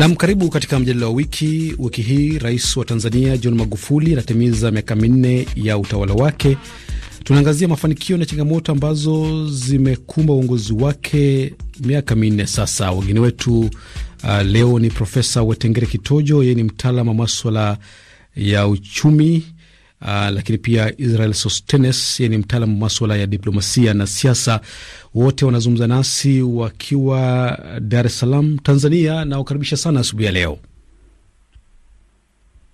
Nam, karibu katika mjadala wa wiki. Wiki hii rais wa Tanzania John Magufuli anatimiza miaka minne ya utawala wake. Tunaangazia mafanikio na changamoto ambazo zimekumba uongozi wake miaka minne sasa. Wageni wetu uh, leo ni Profesa Wetengere Kitojo, yeye ni mtaalam wa maswala ya uchumi Uh, lakini pia Israel Sostenes yeye ni mtaalamu wa maswala ya diplomasia na siasa. Wote wanazungumza nasi wakiwa Dar es Salaam, Tanzania, na wakaribisha sana asubuhi ya leo.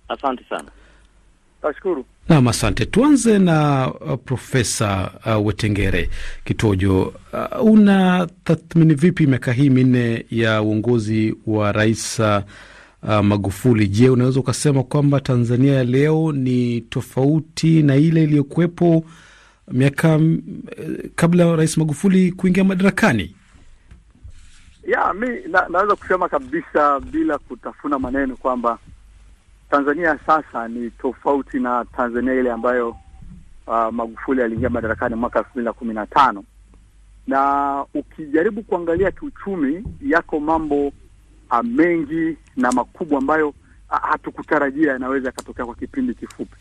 Asante sana. Nashukuru. Naam, asante. Tuanze na uh, Profesa uh, Wetengere Kitojo, uh, una tathmini vipi miaka hii minne ya uongozi wa rais uh, Magufuli. Je, unaweza ukasema kwamba Tanzania ya leo ni tofauti na ile iliyokuwepo miaka kabla ya Rais Magufuli kuingia madarakani? Ya, mi na, naweza kusema kabisa bila kutafuna maneno kwamba Tanzania sasa ni tofauti na Tanzania ile ambayo uh, Magufuli aliingia madarakani mwaka elfu mbili na kumi na tano na ukijaribu kuangalia kiuchumi, yako mambo mengi na makubwa ambayo hatukutarajia yanaweza yakatokea kwa kipindi kifupi,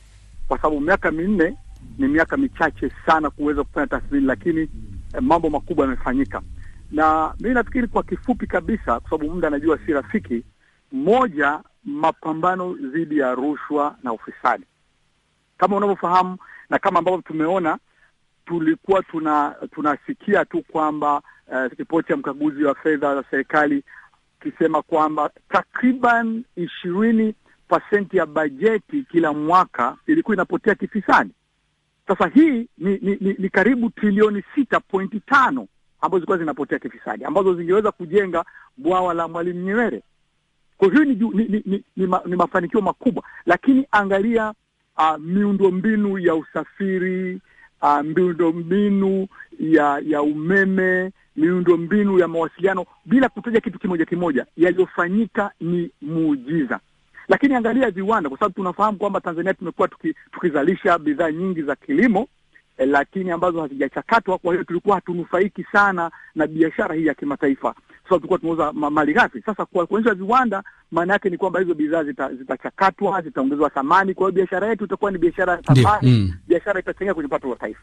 kwa sababu miaka minne ni miaka michache sana kuweza kufanya tathmini, lakini eh, mambo makubwa yamefanyika, na mi nafikiri kwa kifupi kabisa, kwa sababu muda anajua si rafiki. Moja, mapambano dhidi ya rushwa na ufisadi, kama unavyofahamu na kama ambavyo tumeona, tulikuwa tuna tunasikia tu kwamba uh, ya mkaguzi wa fedha za serikali ikisema kwamba takriban ishirini pasenti ya bajeti kila mwaka ilikuwa inapotea kifisadi. Sasa hii ni, ni, ni, ni karibu trilioni sita pointi tano ambazo zilikuwa zinapotea kifisadi ambazo zingeweza kujenga bwawa la Mwalimu Nyerere. Kwa hiyo ni, ni, ni, ni, ni, ma, ni mafanikio makubwa, lakini angalia uh, miundombinu ya usafiri uh, miundombinu ya ya umeme miundo mbinu ya mawasiliano, bila kutaja kitu kimoja kimoja, yaliyofanyika ni muujiza. Lakini angalia viwanda, kwa sababu tunafahamu kwamba Tanzania tumekuwa tuki, tukizalisha bidhaa nyingi za kilimo eh, lakini ambazo hazijachakatwa. Kwa hiyo tulikuwa hatunufaiki sana na biashara hii ya kimataifa, kwa sababu tulikuwa tunauza mali ghafi. Sasa kwa kuonyesha viwanda, maana yake ni kwamba hizo bidhaa zitachakatwa, zita zitaongezwa thamani. Kwa hiyo biashara yetu itakuwa ni biashara ya thamani, mm. biashara itachangia kwenye pato la taifa.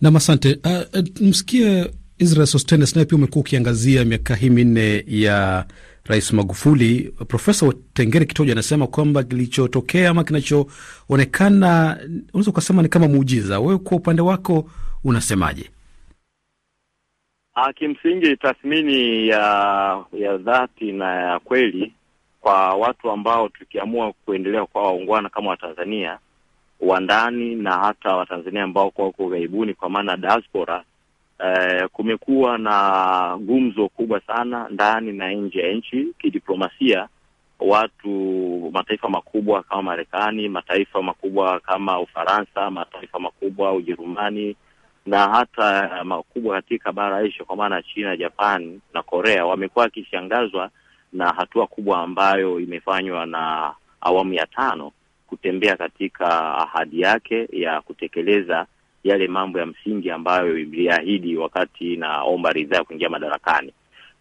Nam, asante. Uh, uh, msikie Israel Sostenes, naye pia umekuwa ukiangazia miaka hii minne ya Rais Magufuli. Profesa Watengere Kitojo anasema kwamba kilichotokea ama kinachoonekana unaweza ukasema ni kama muujiza. Wewe kwa upande wako unasemaje? Kimsingi, tathmini ya ya dhati na ya kweli kwa watu ambao tukiamua kuendelea kwa waungwana kama Watanzania wa ndani na hata Watanzania ambao kwa huko ughaibuni, kwa maana diaspora Uh, kumekuwa na gumzo kubwa sana ndani na nje ya nchi kidiplomasia. Watu mataifa makubwa kama Marekani, mataifa makubwa kama Ufaransa, mataifa makubwa Ujerumani na hata makubwa katika bara Asia kwa maana China, Japan na Korea wamekuwa wakishangazwa na hatua kubwa ambayo imefanywa na awamu ya tano kutembea katika ahadi yake ya kutekeleza yale mambo ya msingi ambayo iliahidi wakati inaomba ridhaa ya kuingia madarakani,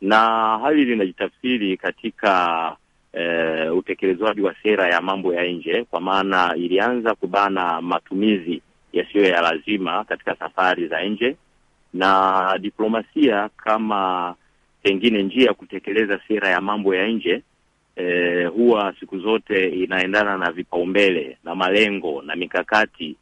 na hali linajitafsiri katika e, utekelezwaji wa sera ya mambo ya nje, kwa maana ilianza kubana matumizi yasiyo ya lazima katika safari za nje na diplomasia kama pengine njia ya kutekeleza sera ya mambo ya nje. E, huwa siku zote inaendana na vipaumbele na malengo na mikakati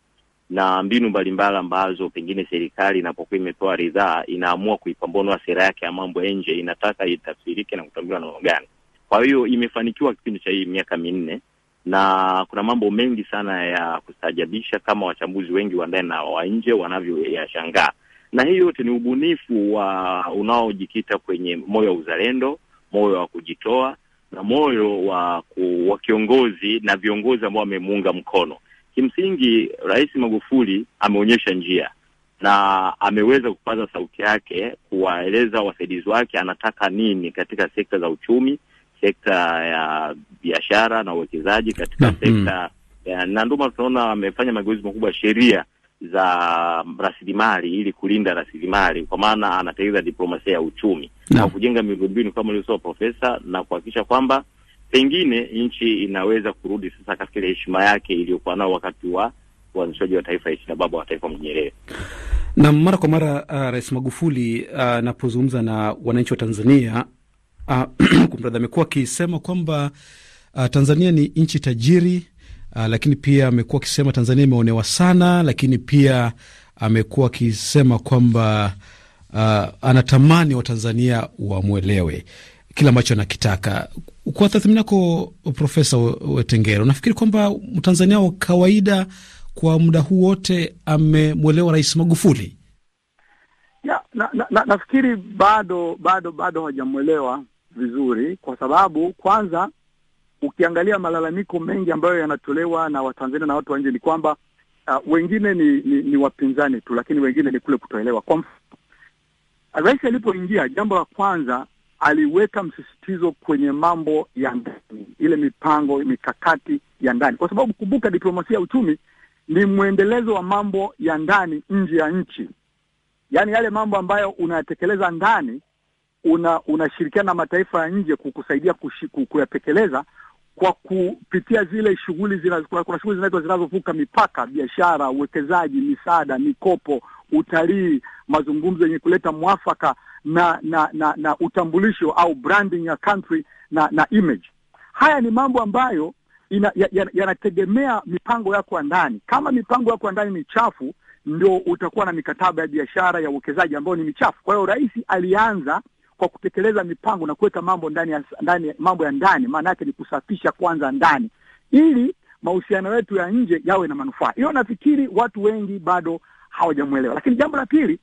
na mbinu mbalimbali ambazo pengine serikali inapokuwa imepewa ridhaa inaamua kuipambanua sera yake ya mambo ya nje, inataka itafsirike na kutambuliwa namna gani. Kwa hiyo imefanikiwa kipindi cha hii miaka minne, na kuna mambo mengi sana ya kustaajabisha kama wachambuzi wengi wa ndani na wa nje wanavyoyashangaa, na hii yote ni ubunifu wa unaojikita kwenye moyo wa uzalendo, moyo wa kujitoa na moyo wa, ku, wa kiongozi na viongozi ambao wamemuunga mkono. Kimsingi, Rais Magufuli ameonyesha njia na ameweza kupaza sauti yake kuwaeleza wasaidizi wake anataka nini katika sekta za uchumi, sekta ya biashara na uwekezaji katika sekta ya, na ndio maana tunaona amefanya mageuzi makubwa ya sheria za rasilimali ili kulinda rasilimali, kwa maana anatekeleza diplomasia ya uchumi Na. kujenga miundombinu kama ilivyosema profesa, na kuhakikisha kwamba pengine nchi inaweza kurudi sasa katika ile heshima yake iliyokuwa nao wakati wa uanzishaji wa taifa hili na baba wa taifa Nyerere. Na mara kwa mara uh, Rais Magufuli anapozungumza uh, na wananchi wa Tanzania uh, kumradhi, amekuwa akisema kwamba uh, Tanzania ni nchi tajiri uh, lakini pia amekuwa akisema Tanzania imeonewa sana, lakini pia amekuwa akisema kwamba uh, anatamani Watanzania wamwelewe kile ambacho anakitaka. Kwa tathmini yako, Profesa Wetengero, unafikiri kwamba Mtanzania wa kawaida kwa muda huu wote amemwelewa Rais Magufuli? Ya, na, na, na, nafikiri bado bado bado hawajamwelewa vizuri, kwa sababu kwanza, ukiangalia malalamiko mengi ambayo yanatolewa na Watanzania na watu wa nje ni kwamba uh, wengine ni, ni, ni wapinzani tu, lakini wengine ni kule kutoelewa. Kwa mfano, rais alipoingia, jambo la kwanza aliweka msisitizo kwenye mambo ya ndani, ile mipango mikakati ya ndani, kwa sababu kumbuka, diplomasia ya uchumi ni mwendelezo wa mambo ya ndani nje ya nchi, yaani yale mambo ambayo unayatekeleza ndani una unashirikiana na mataifa ya nje kukusaidia kuyatekeleza kwa kupitia zile shughuli zinazo, kuna shughuli zinaitwa zinazovuka mipaka: biashara, uwekezaji, misaada, mikopo, utalii, mazungumzo yenye kuleta mwafaka na na na na utambulisho au branding ya country na na image. Haya ni mambo ambayo yanategemea ya, ya mipango yako ya ndani. Kama mipango yako ya ndani ni chafu, ndio utakuwa na mikataba ya biashara ya uwekezaji ambayo ni michafu. Kwa hiyo rais alianza kwa kutekeleza mipango na kuweka mambo ndani ya ndani, mambo ya ndani, maana yake ni kusafisha kwanza ndani, ili mahusiano yetu ya nje yawe na manufaa. Hiyo nafikiri watu wengi bado hawajamwelewa. Lakini jambo la pili,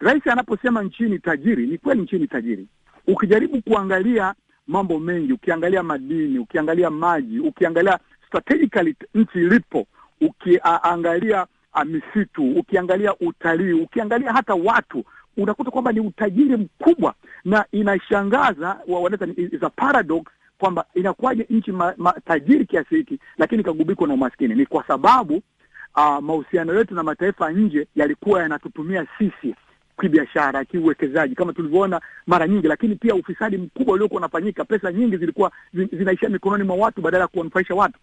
rais anaposema nchini tajiri, ni kweli nchini tajiri. Ukijaribu kuangalia mambo mengi, ukiangalia madini, ukiangalia maji, ukiangalia strategically nchi ilipo, ukiangalia uh, misitu, ukiangalia utalii, ukiangalia hata watu, unakuta kwamba ni utajiri mkubwa, na inashangaza, wanaita is a paradox kwamba inakuwaje nchi tajiri kiasi hiki lakini ikagubikwa na umaskini. Ni kwa sababu uh, mahusiano yetu na mataifa nje yalikuwa yanatutumia sisi kibiashara, kiuwekezaji kama tulivyoona mara nyingi, lakini pia ufisadi mkubwa uliokuwa unafanyika. Pesa nyingi zilikuwa zinaishia mikononi mwa watu badala ya kuwanufaisha watu.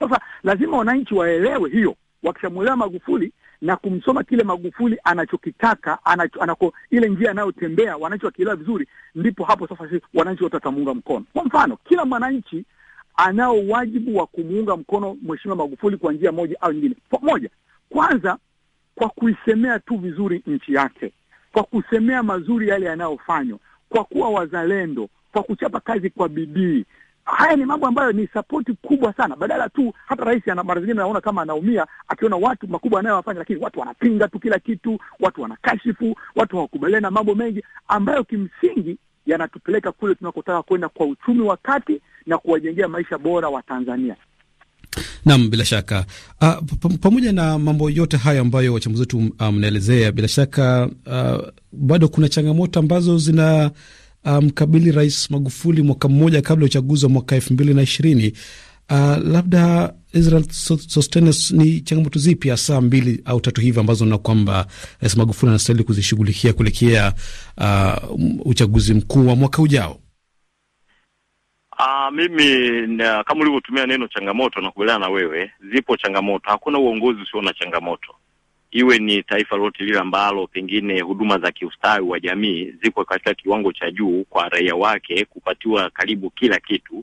Sasa lazima wananchi waelewe hiyo, wakishamwelewa Magufuli na kumsoma kile Magufuli anachokitaka anacho, anako ile njia anayotembea, wananchi wakielewa vizuri, ndipo hapo sasa wananchi wote watamuunga mkono. Kwa mfano, kila mwananchi anao wajibu wa kumuunga mkono Mheshimiwa Magufuli kwa njia moja au nyingine. Moja, kwanza kwa kuisemea tu vizuri nchi yake, kwa kusemea mazuri yale yanayofanywa, kwa kuwa wazalendo, kwa kuchapa kazi kwa bidii. Haya ni mambo ambayo ni sapoti kubwa sana, badala tu hata rais mara zingine anaona kama anaumia akiona watu makubwa anayowafanya, lakini watu wanapinga tu kila kitu, watu wanakashifu, watu hawakubaliana na mambo mengi ambayo kimsingi yanatupeleka kule tunakotaka kwenda kwa uchumi wa kati na kuwajengea maisha bora wa Tanzania. Naam, bila shaka uh, pamoja na mambo yote hayo ambayo wachambuzi wetu mnaelezea, um, bila shaka uh, bado kuna changamoto ambazo zina mkabili um, Rais Magufuli mwaka mmoja kabla ya uchaguzi wa mwaka elfu mbili na ishirini. Uh, labda Israel Sostenes, ni changamoto zipi hasa mbili au tatu hivi ambazo na kwamba Rais Magufuli anastahili kuzishughulikia kuelekea uh, uchaguzi mkuu wa mwaka ujao? Uh, mimi na, kama ulivyotumia neno changamoto, nakubaliana na wewe, zipo changamoto. Hakuna uongozi usio na changamoto, iwe ni taifa lolote lile ambalo pengine huduma za kiustawi wa jamii ziko katika kiwango cha juu kwa raia wake kupatiwa karibu kila kitu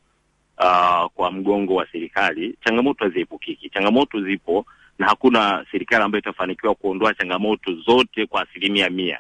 uh, kwa mgongo wa serikali. Changamoto haziepukiki, changamoto zipo, na hakuna serikali ambayo itafanikiwa kuondoa changamoto zote kwa asilimia mia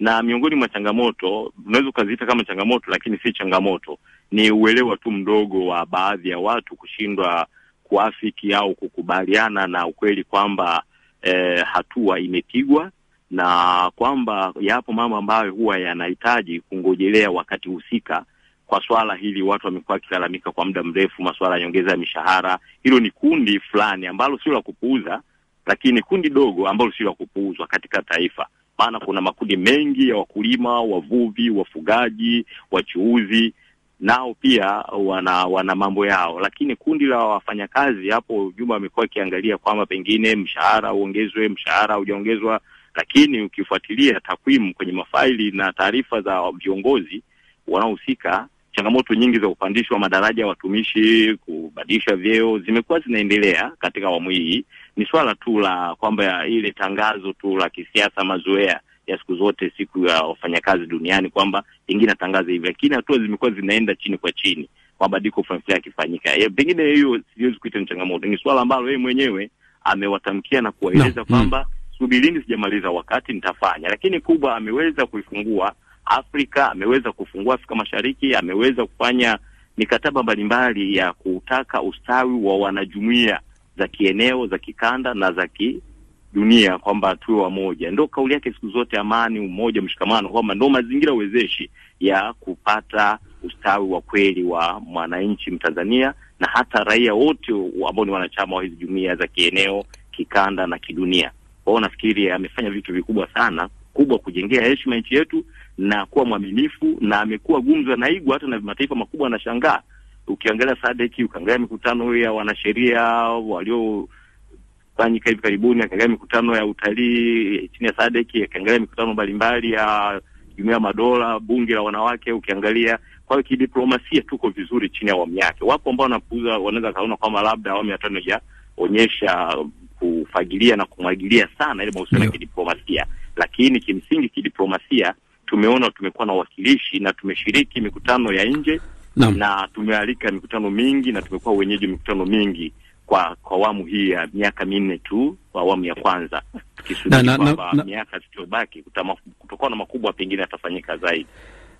na miongoni mwa changamoto unaweza ukaziita kama changamoto, lakini si changamoto, ni uelewa tu mdogo wa baadhi ya watu kushindwa kuafiki au kukubaliana na ukweli kwamba eh, hatua imepigwa na kwamba yapo mambo ambayo huwa yanahitaji kungojelea wakati husika. Kwa swala hili watu wamekuwa wakilalamika kwa muda mrefu, masuala ya nyongeza ya mishahara. Hilo ni kundi fulani ambalo sio la kupuuza, lakini kundi dogo ambalo sio la kupuuzwa katika taifa maana kuna makundi mengi ya wakulima, wavuvi, wafugaji, wachuuzi, nao pia wana wana mambo yao, lakini kundi la wafanyakazi hapo Juma amekuwa akiangalia kwamba pengine mshahara uongezwe, mshahara haujaongezwa, lakini ukifuatilia takwimu kwenye mafaili na taarifa za viongozi wanaohusika, changamoto nyingi za kupandishwa madaraja ya watumishi, kubadilisha vyeo zimekuwa zinaendelea katika awamu hii. Ni swala tu la kwamba ile tangazo tu la kisiasa, mazoea ya siku zote, siku ya wafanyakazi duniani, kwamba ingine atangaza hivi, lakini hatua zimekuwa zinaenda chini kwa chini, mabadiliko fulani fulani yakifanyika. E, pengine hiyo siwezi kuita ni changamoto, ni swala ambalo yeye mwenyewe amewatamkia na kuwaeleza No, kwamba subirini, sijamaliza wakati, nitafanya. Lakini kubwa ameweza kuifungua Afrika, ameweza kufungua Afrika Mashariki, ameweza kufanya mikataba mbalimbali ya kutaka ustawi wa wanajumuiya za kieneo, za kikanda na za kidunia, kwamba tuwe wamoja. Ndo kauli yake siku zote, amani, umoja, mshikamano, kwamba ndo mazingira wezeshi ya kupata ustawi wa kweli wa mwananchi Mtanzania na hata raia wote ambao ni wanachama wa hizi jumuiya za kieneo, kikanda na kidunia. Kwao nafikiri amefanya vitu vikubwa sana kubwa kujengea heshima nchi yetu na kuwa mwaminifu, na amekuwa gumzo naigwa hata na mataifa makubwa anashangaa. Ukiangalia Sadeki, ukiangalia mikutano ya wanasheria waliofanyika hivi karibuni, akiangalia mikutano ya utalii chini ya Sadeki, akiangalia mikutano mbalimbali ya jumuiya ya madola, bunge la wanawake, ukiangalia kwa hiyo kidiplomasia tuko vizuri chini ya awamu yake. Wapo ambao wanapuuza, wanaweza kaona kwamba labda awamu ya tano ijaonyesha kufagilia na kumwagilia sana ile mahusiano ya kidiplomasia, lakini kimsingi kidiplomasia tumeona tumekuwa na wakilishi na tumeshiriki mikutano ya nje na, na tumealika mikutano mingi na tumekuwa wenyeji mikutano mingi kwa kwa awamu hii ya miaka minne tu, kwa awamu ya kwanza, tukisubiri kwamba miaka zilizobaki kutama- kutakuwa na makubwa pengine yatafanyika zaidi.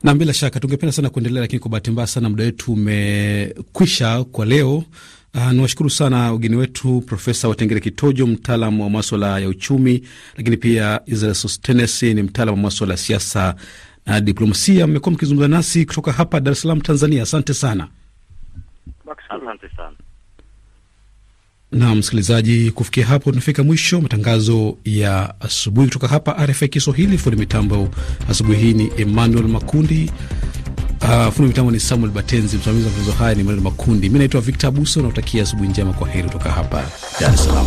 na bila shaka tungependa sana kuendelea, lakini kwa bahati mbaya sana muda wetu umekwisha kwa leo. Uh, niwashukuru sana wageni wetu Profesa Watengere Kitojo, mtaalam wa maswala ya uchumi, lakini pia Israel Sostenes ni mtaalam wa maswala ya siasa na diplomasia. Mmekuwa mkizungumza nasi kutoka hapa Dar es Salaam, Tanzania. Asante sana. Asante sana. Na msikilizaji, kufikia hapo tunafika mwisho matangazo ya asubuhi kutoka hapa RFI Kiswahili. Fundi mitambo asubuhi hii ni Emmanuel Makundi. Uh, fundi mitambo ni Samuel Batenzi. Msimamizi wa mafunzo haya ni Emmanuel Makundi. Mi naitwa Victor Abuso, nautakia asubuhi njema. Kwa heri kutoka hapa Dar es Salaam.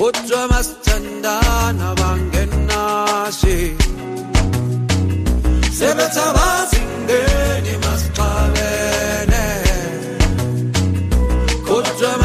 Kutrum astından havan gennaşi Sebet havasın denim az kavene Kutrum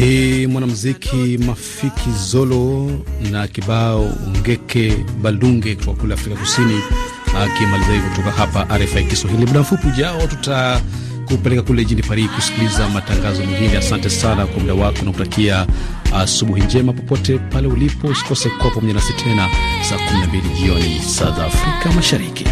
Ni mwanamuziki Mafiki Zolo na kibao Ngeke Balunge kutoka kule Afrika Kusini, akimaliza hivyo kutoka hapa RFI Kiswahili. Muda mfupi ujao tutakupeleka kule jijini Paris kusikiliza matangazo mengine. Asante sana kwa muda wako na kutakia asubuhi njema popote pale ulipo. Usikose kuwa pamoja nasi tena saa 12 jioni saa za Afrika Mashariki.